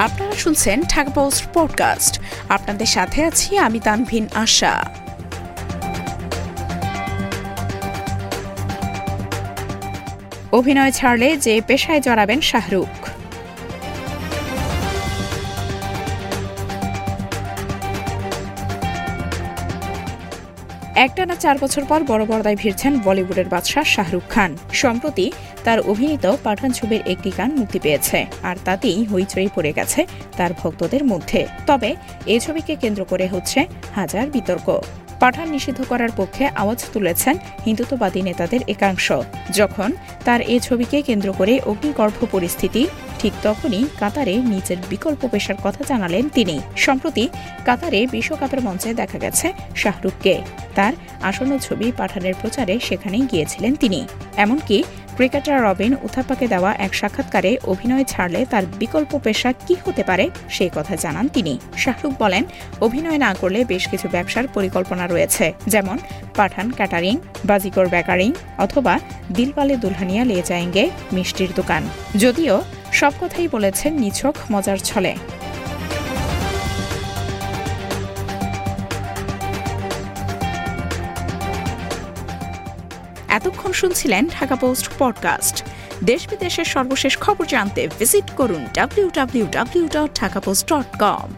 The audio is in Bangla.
আপনারা শুনছেন ঢাকা পোস্ট পডকাস্ট। আপনাদের সাথে আছি আমি তানভিন আশা। অভিনয় ছাড়লে যে পেশায় জড়াবেন শাহরুখ। একটানা চার বছর পর বড় পর্দায় ভিড়ছেন বলিউডের বাদশাহ শাহরুখ খান। সম্প্রতি তার অভিনীত পাঠান ছবির একটি গান মুক্তি পেয়েছে, আর তাতেই হইচই পড়ে গেছে তার ভক্তদের মধ্যে। তবে এ ছবিকে কেন্দ্র করে হচ্ছে হাজার বিতর্ক। পাঠান নিষিদ্ধ করার পক্ষে আওয়াজ তুলেছেন হিন্দুত্ববাদী নেতাদের একাংশ। যখন তার এ ছবিকে কেন্দ্র করে অগ্নিগর্ভ পরিস্থিতি, ঠিক তখনই কাতারে নিজের বিকল্প পেশার কথা জানালেন তিনি। সম্প্রতি কাতারে বিশ্বকাপের মঞ্চে দেখা গেছে শাহরুখকে। তার আসন্ন ছবি পাঠানের প্রচারে সেখানেই গিয়েছিলেন তিনি। এমনকি ক্রিকেটার রবিন উথাপাকে দেওয়া এক সাক্ষাৎকারে অভিনয় ছাড়লে তার বিকল্প পেশা কি হতে পারে, সেই কথা জানান তিনি। শাহরুখ বলেন, অভিনয় না করলে বেশ কিছু ব্যবসার পরিকল্পনা রয়েছে, যেমন পাঠান ক্যাটারিং, বাজিকর বেকারিং অথবা দিলপালে দুলহানিয়া লে যায়েঙ্গে মিষ্টির দোকান। যদিও সব কথাই বলেছেন নিছক মজার ছলে। এতক্ষণ শুনছিলেন ঢাকা পোস্ট পডকাস্ট। দেশ বিদেশের সর্বশেষ খবর জানতে ভিজিট করুন W W W dot Dhaka post dot com